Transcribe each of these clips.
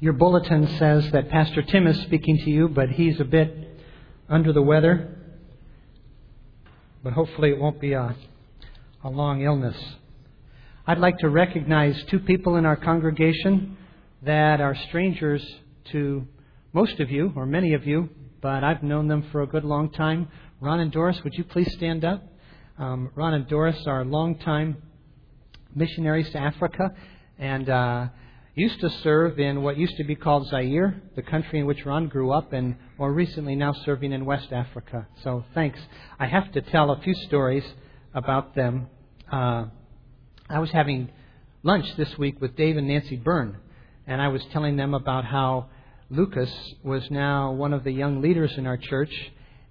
Your bulletin says that Pastor Tim is speaking to you, but he's a bit under the weather. But hopefully it won't be a, a long illness. I'd like to recognize two people in our congregation that are strangers to most of you, or many of you, but I've known them for a good long time. Ron and Doris, would you please stand up? Um, Ron and Doris are longtime missionaries to Africa and uh, used to serve in what used to be called Zaire, the country in which Ron grew up, and more recently now serving in West Africa. So thanks. I have to tell a few stories about them. Uh, I was having lunch this week with Dave and Nancy Byrne, and I was telling them about how Lucas was now one of the young leaders in our church,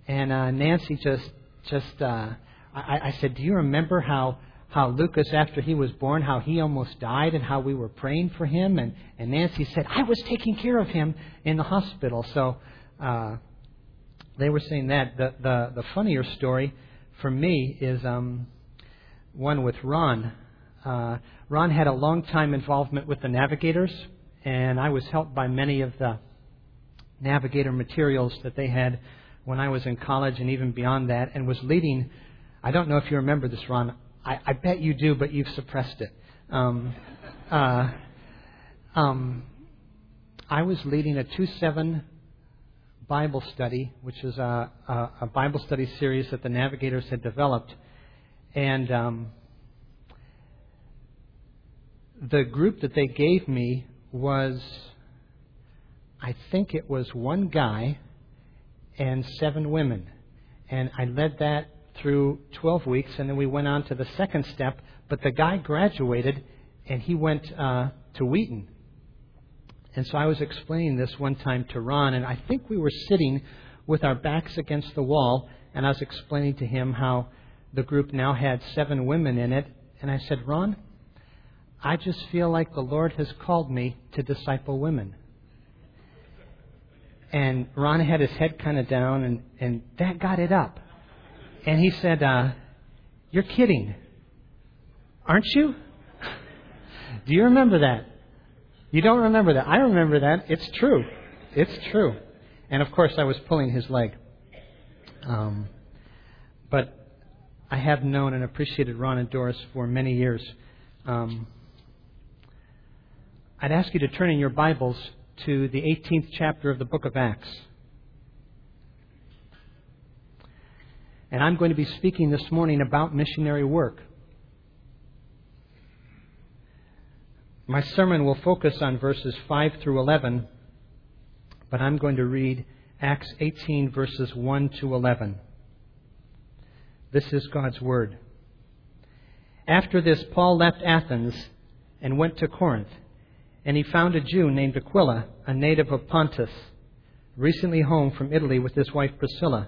and uh, Nancy just just uh, I, I said, "Do you remember how how Lucas, after he was born, how he almost died, and how we were praying for him?" And and Nancy said, "I was taking care of him in the hospital." So uh, they were saying that. The the the funnier story for me is um, one with Ron. Uh, Ron had a long time involvement with the Navigators, and I was helped by many of the navigator materials that they had when I was in college and even beyond that, and was leading. I don't know if you remember this, Ron. I, I bet you do, but you've suppressed it. Um, uh, um, I was leading a 2 7 Bible study, which is a, a, a, Bible study series that the Navigators had developed. And um, the group that they gave me was I think it was one guy and seven women. And I led that through 12 weeks, and then we went on to the second step. But the guy graduated, and he went uh, to Wheaton. And so I was explaining this one time to Ron, and I think we were sitting with our backs against the wall, and I was explaining to him how the group now had seven women in it. And I said, Ron, I just feel like the Lord has called me to disciple women. And Ron had his head kind of down, and, and that got it up. And he said, uh, You're kidding. Aren't you? Do you remember that? You don't remember that. I remember that. It's true. It's true. And of course, I was pulling his leg. Um, but I have known and appreciated Ron and Doris for many years. Um, I'd ask you to turn in your Bibles to the 18th chapter of the book of Acts. And I'm going to be speaking this morning about missionary work. My sermon will focus on verses 5 through 11, but I'm going to read Acts 18, verses 1 to 11. This is God's Word. After this, Paul left Athens and went to Corinth and he found a Jew named Aquila, a native of Pontus, recently home from Italy with his wife Priscilla,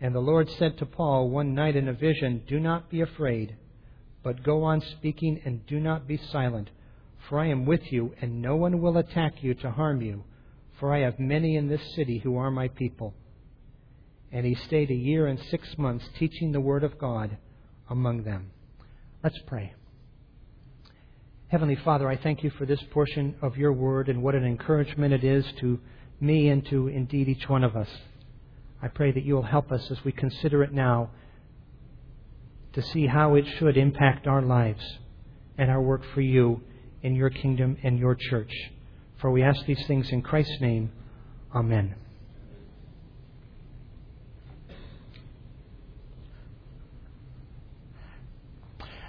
And the Lord said to Paul one night in a vision, Do not be afraid, but go on speaking and do not be silent, for I am with you, and no one will attack you to harm you, for I have many in this city who are my people. And he stayed a year and six months teaching the word of God among them. Let's pray. Heavenly Father, I thank you for this portion of your word and what an encouragement it is to me and to indeed each one of us. I pray that you'll help us as we consider it now to see how it should impact our lives and our work for you in your kingdom and your church. For we ask these things in Christ's name. Amen.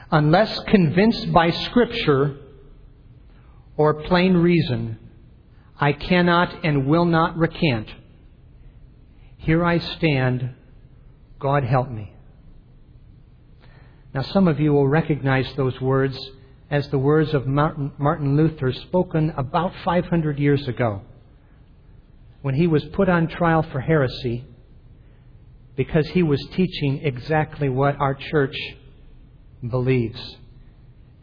Unless convinced by Scripture or plain reason, I cannot and will not recant here I stand. God help me. Now, some of you will recognize those words as the words of Martin Luther spoken about 500 years ago when he was put on trial for heresy because he was teaching exactly what our church believes.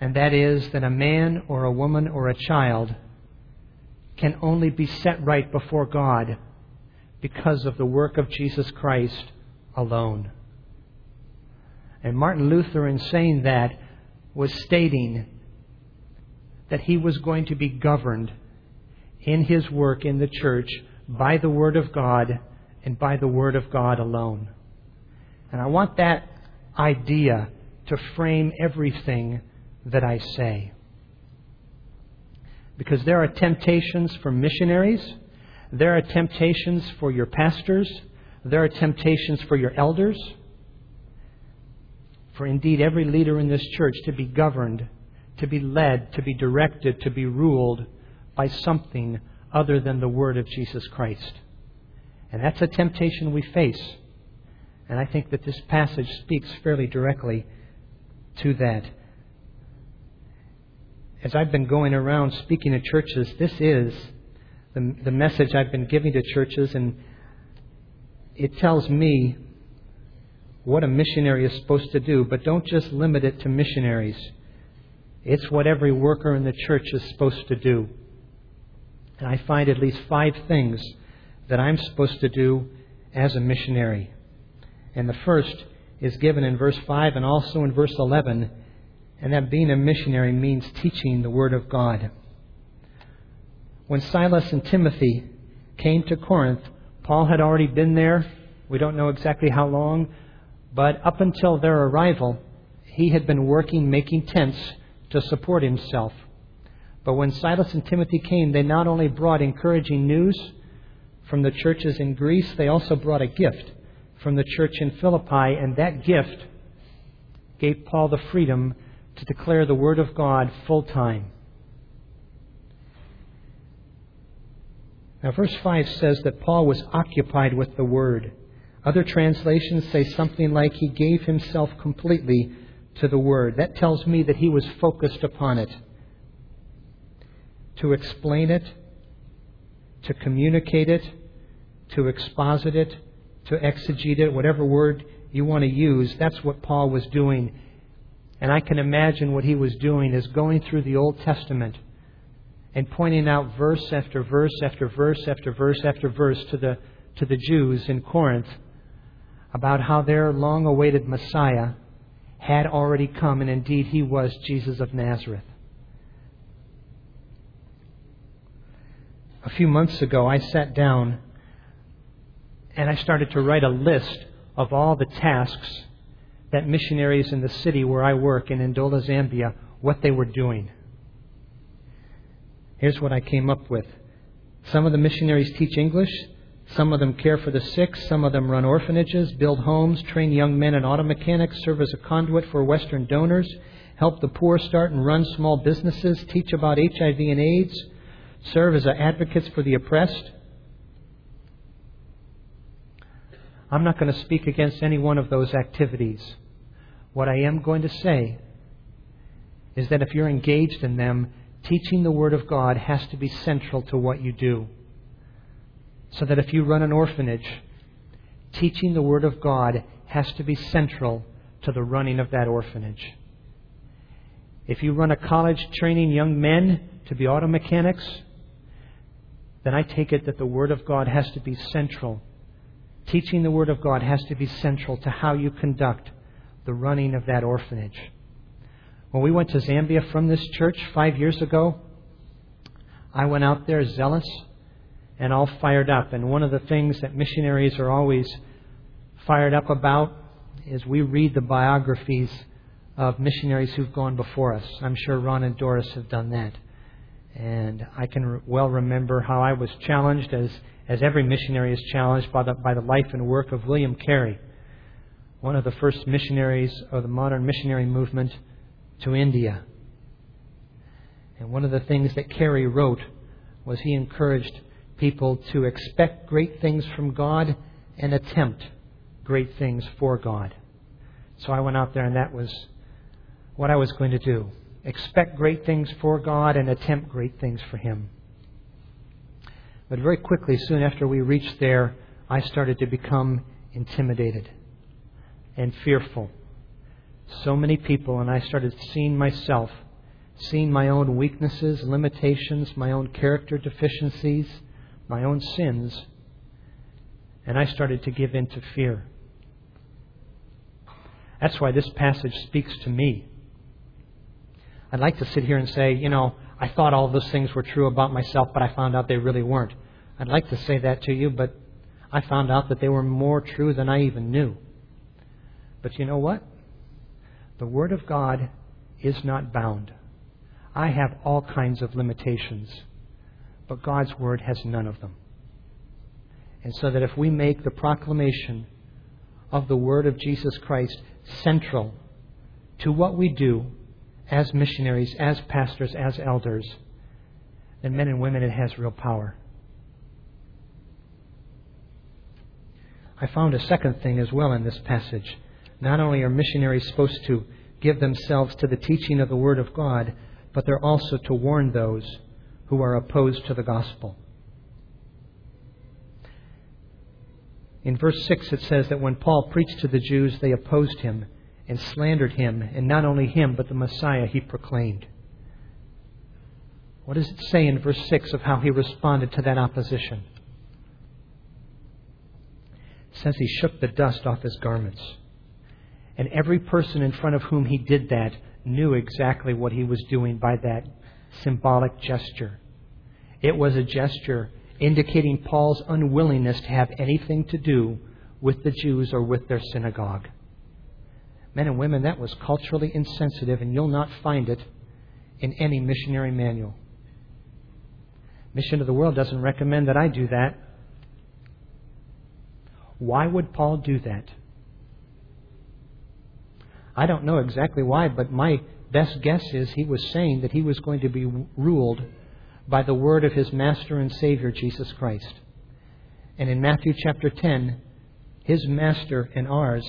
And that is that a man or a woman or a child can only be set right before God because of the work of Jesus Christ alone. And Martin Luther, in saying that, was stating that he was going to be governed in his work in the church by the Word of God and by the Word of God alone. And I want that idea to frame everything that I say. Because there are temptations for missionaries, there are temptations for your pastors, there are temptations for your elders, for indeed every leader in this church to be governed, to be led, to be directed, to be ruled by something other than the Word of Jesus Christ. And that's a temptation we face. And I think that this passage speaks fairly directly to that. As I've been going around speaking to churches, this is the, the message I've been giving to churches, and it tells me what a missionary is supposed to do, but don't just limit it to missionaries. It's what every worker in the church is supposed to do. And I find at least five things that I'm supposed to do as a missionary. And the first is given in verse 5 and also in verse 11, and that being a missionary means teaching the Word of God. When Silas and Timothy came to Corinth, Paul had already been there. We don't know exactly how long, but up until their arrival, he had been working making tents to support himself. But when Silas and Timothy came, they not only brought encouraging news from the churches in Greece, they also brought a gift from the church in Philippi, and that gift gave Paul the freedom to declare the Word of God full time. Now, verse 5 says that Paul was occupied with the Word. Other translations say something like he gave himself completely to the Word. That tells me that he was focused upon it to explain it, to communicate it, to exposit it, to exegete it, whatever word you want to use. That's what Paul was doing. And I can imagine what he was doing is going through the Old Testament and pointing out verse after verse after verse after verse after verse to the, to the Jews in Corinth about how their long awaited Messiah had already come, and indeed he was Jesus of Nazareth. a few months ago, I sat down and I started to write a list of all the tasks that missionaries in the city where I work in Ndola, Zambia, what they were doing. Here's what I came up with. Some of the missionaries teach English. Some of them care for the sick. Some of them run orphanages, build homes, train young men in auto mechanics, serve as a conduit for Western donors, help the poor start and run small businesses, teach about HIV and AIDS, serve as advocates for the oppressed. I'm not going to speak against any one of those activities. What I am going to say is that if you're engaged in them, teaching the Word of God has to be central to what you do. So that if you run an orphanage, teaching the Word of God has to be central to the running of that orphanage. If you run a college training young men to be auto mechanics, then I take it that the Word of God has to be central. Teaching the Word of God has to be central to how you conduct the running of that orphanage. When we went to Zambia from this church five years ago, I went out there zealous and all fired up. And one of the things that missionaries are always fired up about is we read the biographies of missionaries who've gone before us. I'm sure Ron and Doris have done that. And I can well remember how I was challenged, as, as every missionary is challenged, by the, by the life and work of William Carey, one of the first missionaries of the modern missionary movement to India. And one of the things that Carey wrote was he encouraged people to expect great things from God and attempt great things for God. So I went out there and that was what I was going to do. Expect great things for God and attempt great things for Him. But very quickly, soon after we reached there, I started to become intimidated and fearful. So many people, and I started seeing myself, seeing my own weaknesses, limitations, my own character deficiencies, my own sins, and I started to give in to fear. That's why this passage speaks to me. I'd like to sit here and say, you know, I thought all those things were true about myself, but I found out they really weren't. I'd like to say that to you, but I found out that they were more true than I even knew. But you know what? The Word of God is not bound. I have all kinds of limitations, but God's Word has none of them. And so that if we make the proclamation of the Word of Jesus Christ central to what we do as missionaries, as pastors, as elders, then men and women, it has real power. I found a second thing as well in this passage. Not only are missionaries supposed to give themselves to the teaching of the Word of God, but they're also to warn those who are opposed to the gospel. In verse 6, it says that when Paul preached to the Jews, they opposed him and slandered him, and not only him, but the Messiah he proclaimed. What does it say in verse 6 of how he responded to that opposition? It says he shook the dust off his garments. And every person in front of whom he did that knew exactly what he was doing by that symbolic gesture. It was a gesture indicating Paul's unwillingness to have anything to do with the Jews or with their synagogue. Men and women, that was culturally insensitive, and you'll not find it in any missionary manual. Mission to the World doesn't recommend that I do that. Why would Paul do that? I don't know exactly why, but my best guess is he was saying that he was going to be ruled by the word of his Master and Savior, Jesus Christ. And in Matthew chapter 10, his Master and ours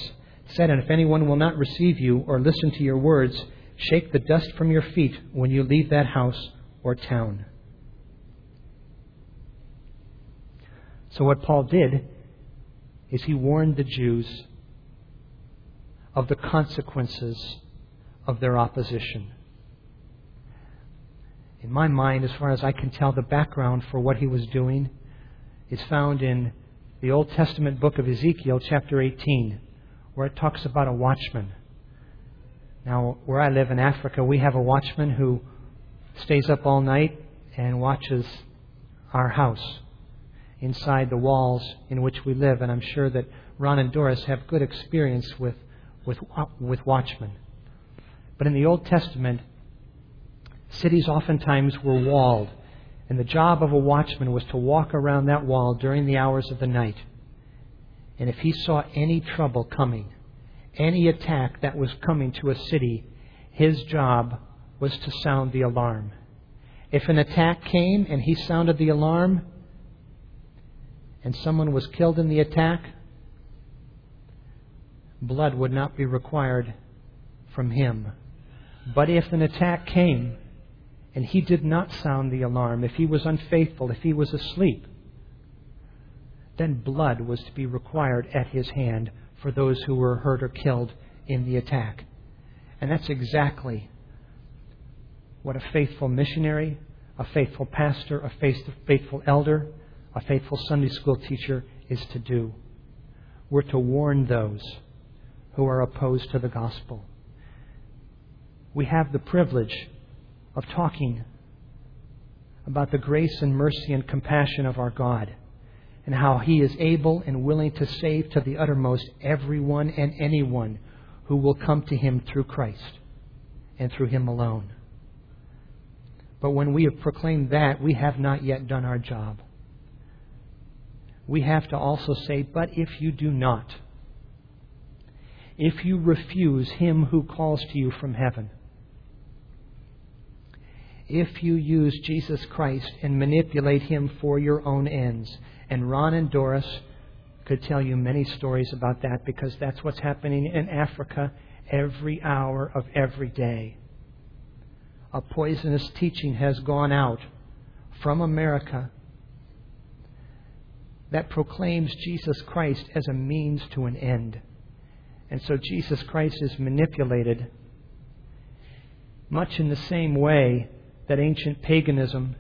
said, And if anyone will not receive you or listen to your words, shake the dust from your feet when you leave that house or town. So, what Paul did is he warned the Jews of the consequences of their opposition. In my mind, as far as I can tell, the background for what he was doing is found in the Old Testament book of Ezekiel, chapter 18, where it talks about a watchman. Now, where I live in Africa, we have a watchman who stays up all night and watches our house inside the walls in which we live. And I'm sure that Ron and Doris have good experience with, with, with watchmen. But in the Old Testament, cities oftentimes were walled. And the job of a watchman was to walk around that wall during the hours of the night. And if he saw any trouble coming, any attack that was coming to a city, his job was to sound the alarm. If an attack came and he sounded the alarm, and someone was killed in the attack, blood would not be required from him. But if an attack came and he did not sound the alarm, if he was unfaithful, if he was asleep, then blood was to be required at his hand for those who were hurt or killed in the attack. And that's exactly what a faithful missionary, a faithful pastor, a faithful elder, a faithful Sunday school teacher is to do. We're to warn those who are opposed to the gospel. We have the privilege of talking about the grace and mercy and compassion of our God and how He is able and willing to save to the uttermost everyone and anyone who will come to Him through Christ and through Him alone. But when we have proclaimed that, we have not yet done our job we have to also say, But if you do not, if you refuse him who calls to you from heaven, if you use Jesus Christ and manipulate him for your own ends. And Ron and Doris could tell you many stories about that because that's what's happening in Africa every hour of every day. A poisonous teaching has gone out from America that proclaims Jesus Christ as a means to an end. And so Jesus Christ is manipulated much in the same way that ancient paganism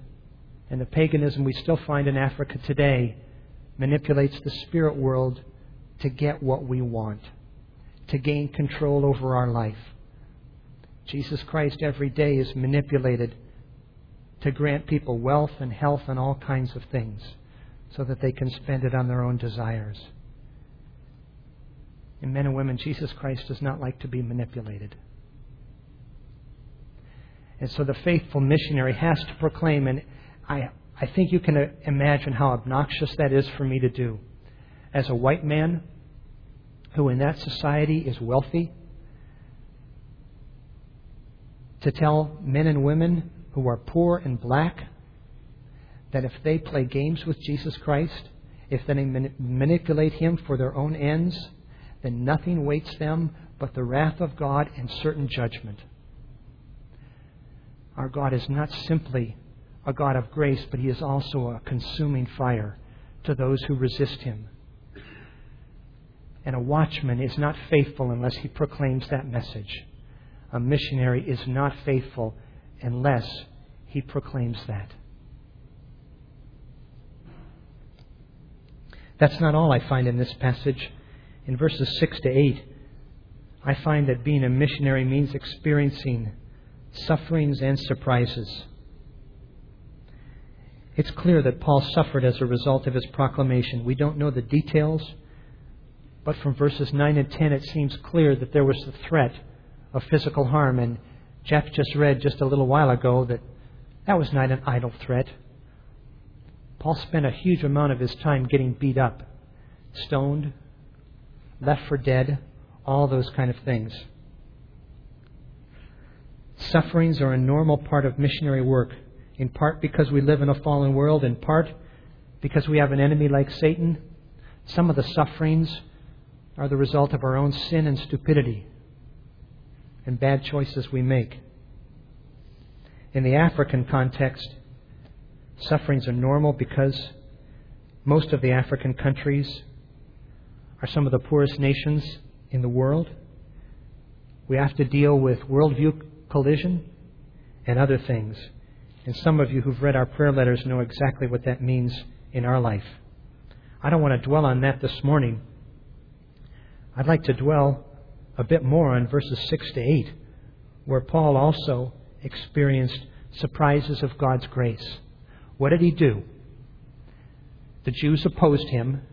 and the paganism we still find in Africa today manipulates the spirit world to get what we want, to gain control over our life. Jesus Christ every day is manipulated to grant people wealth and health and all kinds of things so that they can spend it on their own desires. And men and women, Jesus Christ does not like to be manipulated. And so the faithful missionary has to proclaim, and I, I think you can imagine how obnoxious that is for me to do. As a white man who in that society is wealthy, to tell men and women who are poor and black that if they play games with Jesus Christ, if they manipulate Him for their own ends, then nothing waits them but the wrath of God and certain judgment. Our God is not simply a God of grace, but He is also a consuming fire to those who resist Him. And a watchman is not faithful unless he proclaims that message. A missionary is not faithful unless he proclaims that. That's not all I find in this passage. In verses 6 to 8, I find that being a missionary means experiencing sufferings and surprises. It's clear that Paul suffered as a result of his proclamation. We don't know the details, but from verses 9 and 10, it seems clear that there was the threat of physical harm. And Jeff just read just a little while ago that that was not an idle threat. Paul spent a huge amount of his time getting beat up, stoned, left for dead, all those kind of things. Sufferings are a normal part of missionary work, in part because we live in a fallen world, in part because we have an enemy like Satan. Some of the sufferings are the result of our own sin and stupidity and bad choices we make. In the African context, sufferings are normal because most of the African countries are some of the poorest nations in the world. We have to deal with worldview collision, and other things. And some of you who've read our prayer letters know exactly what that means in our life. I don't want to dwell on that this morning. I'd like to dwell a bit more on verses 6 to 8, where Paul also experienced surprises of God's grace. What did he do? The Jews opposed him.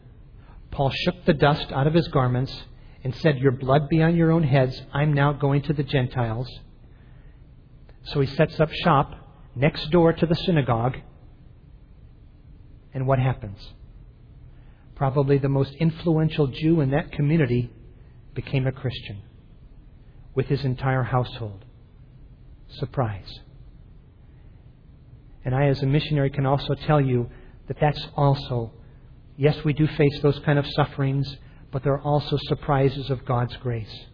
Paul shook the dust out of his garments and said, Your blood be on your own heads. I'm now going to the Gentiles. So he sets up shop next door to the synagogue. And what happens? Probably the most influential Jew in that community became a Christian with his entire household. Surprise. And I, as a missionary, can also tell you that that's also, yes, we do face those kind of sufferings, but there are also surprises of God's grace.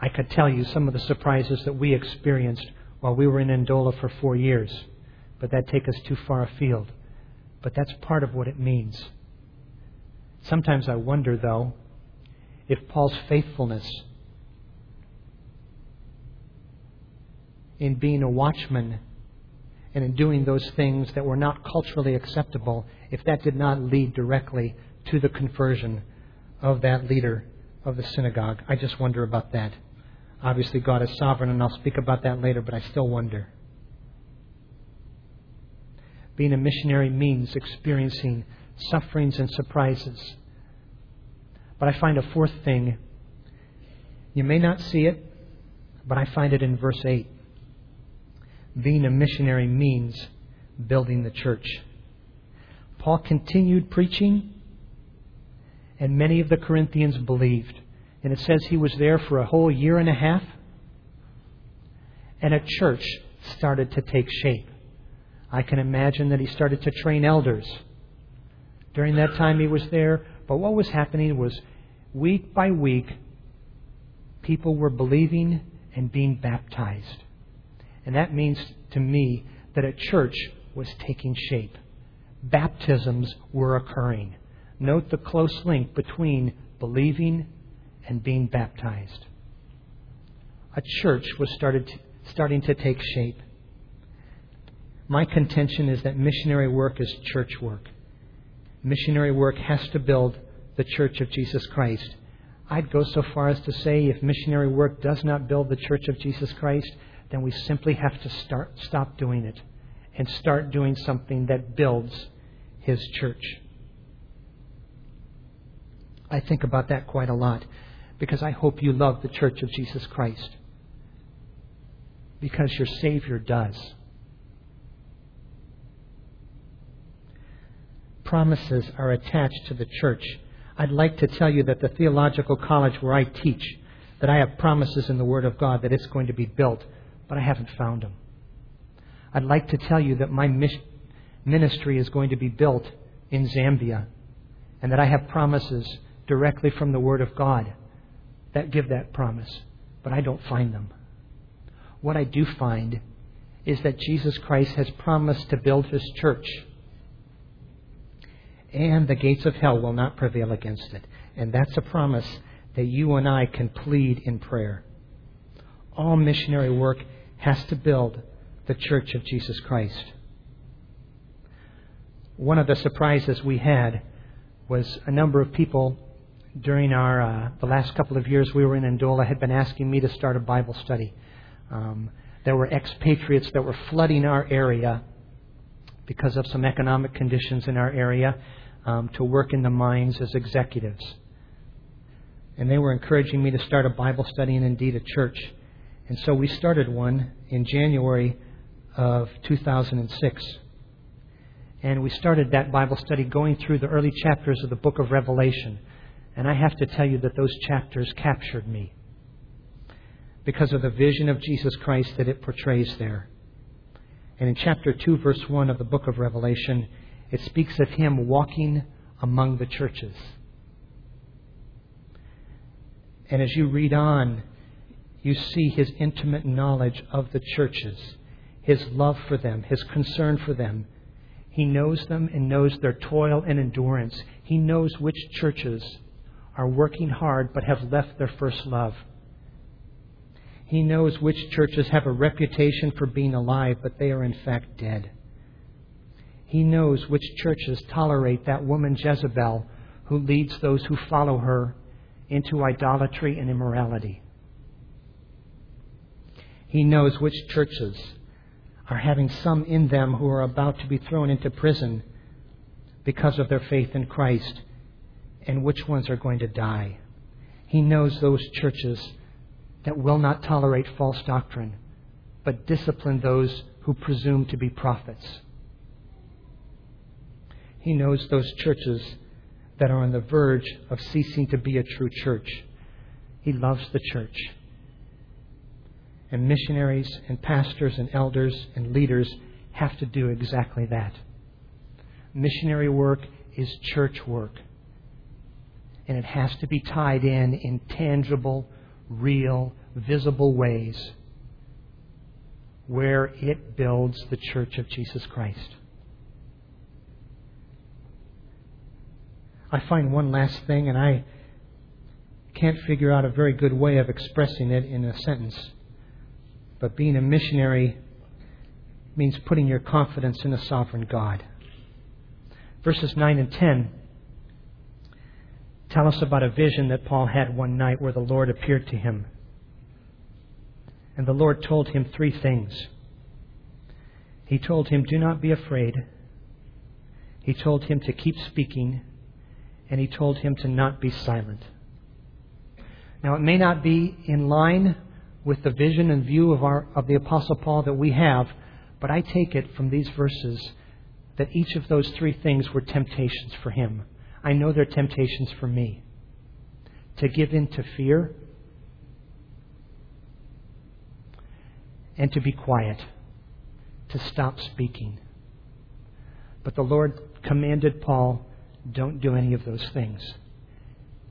I could tell you some of the surprises that we experienced while we were in Ndola for four years, but that take us too far afield. But that's part of what it means. Sometimes I wonder, though, if Paul's faithfulness in being a watchman and in doing those things that were not culturally acceptable, if that did not lead directly to the conversion of that leader of the synagogue. I just wonder about that. Obviously, God is sovereign, and I'll speak about that later, but I still wonder. Being a missionary means experiencing sufferings and surprises. But I find a fourth thing. You may not see it, but I find it in verse 8. Being a missionary means building the church. Paul continued preaching, and many of the Corinthians believed. And it says he was there for a whole year and a half, and a church started to take shape. I can imagine that he started to train elders. During that time he was there, but what was happening was week by week, people were believing and being baptized. And that means to me that a church was taking shape. Baptisms were occurring. Note the close link between believing and being baptized. A church was started, starting to take shape. My contention is that missionary work is church work. Missionary work has to build the church of Jesus Christ. I'd go so far as to say if missionary work does not build the church of Jesus Christ, then we simply have to start, stop doing it and start doing something that builds his church. I think about that quite a lot because I hope you love the church of Jesus Christ. Because your Savior does. Promises are attached to the church. I'd like to tell you that the theological college where I teach, that I have promises in the Word of God that it's going to be built, but I haven't found them. I'd like to tell you that my ministry is going to be built in Zambia and that I have promises directly from the Word of God that give that promise, but I don't find them. What I do find is that Jesus Christ has promised to build His church, and the gates of hell will not prevail against it. And that's a promise that you and I can plead in prayer. All missionary work has to build the church of Jesus Christ. One of the surprises we had was a number of people during our uh, the last couple of years we were in Ndola had been asking me to start a Bible study. Um, there were expatriates that were flooding our area because of some economic conditions in our area um, to work in the mines as executives. And they were encouraging me to start a Bible study and indeed a church. And so we started one in January of 2006. And we started that Bible study going through the early chapters of the book of Revelation. And I have to tell you that those chapters captured me because of the vision of Jesus Christ that it portrays there. And in chapter 2, verse 1 of the book of Revelation, it speaks of him walking among the churches. And as you read on, you see his intimate knowledge of the churches, his love for them, his concern for them. He knows them and knows their toil and endurance. He knows which churches are working hard but have left their first love. He knows which churches have a reputation for being alive, but they are in fact dead. He knows which churches tolerate that woman Jezebel who leads those who follow her into idolatry and immorality. He knows which churches are having some in them who are about to be thrown into prison because of their faith in Christ and which ones are going to die. He knows those churches that will not tolerate false doctrine, but discipline those who presume to be prophets. He knows those churches that are on the verge of ceasing to be a true church. He loves the church. And missionaries and pastors and elders and leaders have to do exactly that. Missionary work is church work and it has to be tied in in tangible, real, visible ways where it builds the church of Jesus Christ. I find one last thing, and I can't figure out a very good way of expressing it in a sentence. But being a missionary means putting your confidence in a sovereign God. Verses 9 and 10 tell us about a vision that Paul had one night where the Lord appeared to him. And the Lord told him three things. He told him, Do not be afraid. He told him to keep speaking. And he told him to not be silent. Now, it may not be in line with the vision and view of, our, of the Apostle Paul that we have, but I take it from these verses that each of those three things were temptations for him. I know they're temptations for me. To give in to fear and to be quiet, to stop speaking. But the Lord commanded Paul, don't do any of those things.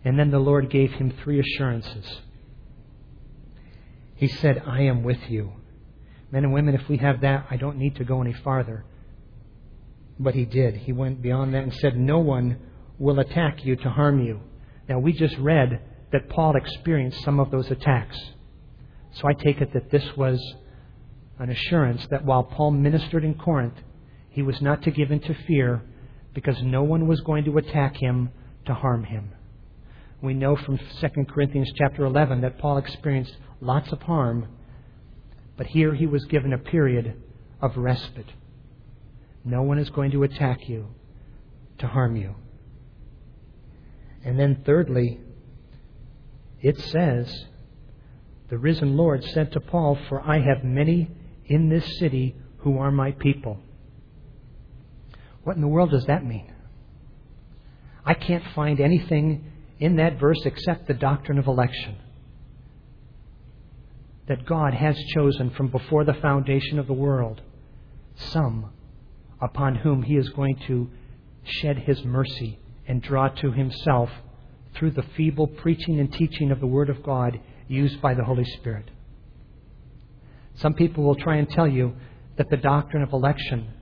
And then the Lord gave him three assurances. He said, I am with you. Men and women, if we have that, I don't need to go any farther. But he did. He went beyond that and said, No one will attack you to harm you. Now, we just read that Paul experienced some of those attacks. So I take it that this was an assurance that while Paul ministered in Corinth, he was not to give in to fear because no one was going to attack him to harm him. We know from 2 Corinthians chapter 11 that Paul experienced lots of harm, but here he was given a period of respite. No one is going to attack you to harm you. And then, thirdly, it says, The risen Lord said to Paul, For I have many in this city who are my people. What in the world does that mean? I can't find anything in that verse except the doctrine of election. That God has chosen from before the foundation of the world some upon whom He is going to shed His mercy and draw to Himself through the feeble preaching and teaching of the Word of God used by the Holy Spirit. Some people will try and tell you that the doctrine of election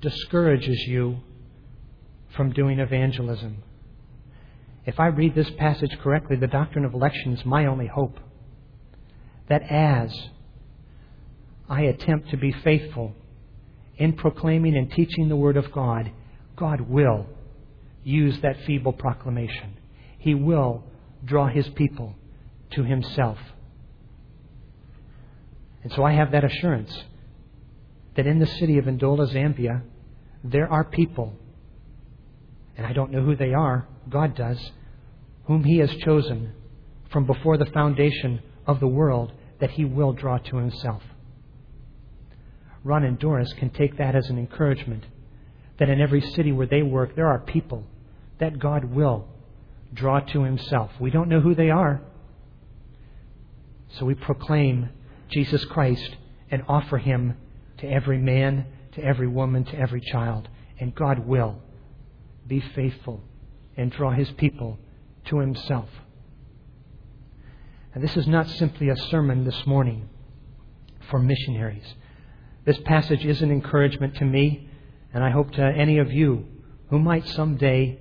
discourages you from doing evangelism. If I read this passage correctly, the doctrine of election is my only hope. That as I attempt to be faithful in proclaiming and teaching the Word of God, God will use that feeble proclamation. He will draw His people to Himself. And so I have that assurance that in the city of Ndola, Zambia, there are people, and I don't know who they are, God does, whom He has chosen from before the foundation of the world that He will draw to Himself. Ron and Doris can take that as an encouragement that in every city where they work, there are people that God will draw to Himself. We don't know who they are. So we proclaim Jesus Christ and offer Him to every man to every woman, to every child. And God will be faithful and draw his people to himself. And this is not simply a sermon this morning for missionaries. This passage is an encouragement to me, and I hope to any of you who might someday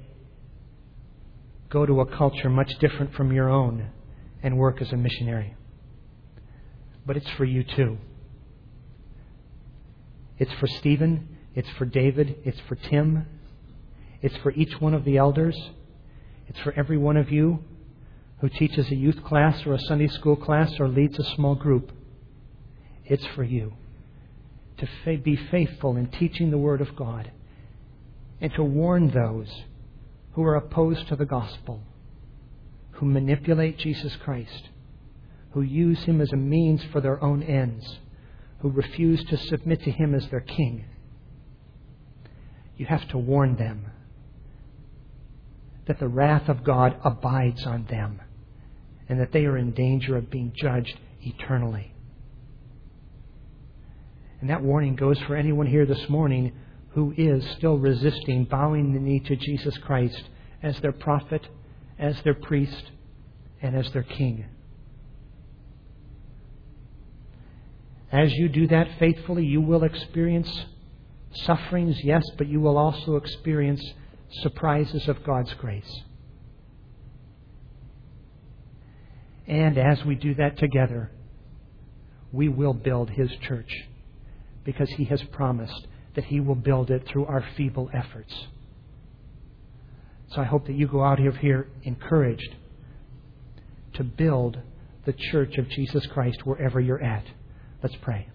go to a culture much different from your own and work as a missionary. But it's for you too. It's for Stephen. It's for David. It's for Tim. It's for each one of the elders. It's for every one of you who teaches a youth class or a Sunday school class or leads a small group. It's for you to be faithful in teaching the Word of God and to warn those who are opposed to the gospel, who manipulate Jesus Christ, who use Him as a means for their own ends who refuse to submit to him as their king. You have to warn them that the wrath of God abides on them and that they are in danger of being judged eternally. And that warning goes for anyone here this morning who is still resisting bowing the knee to Jesus Christ as their prophet, as their priest, and as their king. As you do that faithfully, you will experience sufferings, yes, but you will also experience surprises of God's grace. And as we do that together, we will build His church because He has promised that He will build it through our feeble efforts. So I hope that you go out of here encouraged to build the church of Jesus Christ wherever you're at. Let's pray.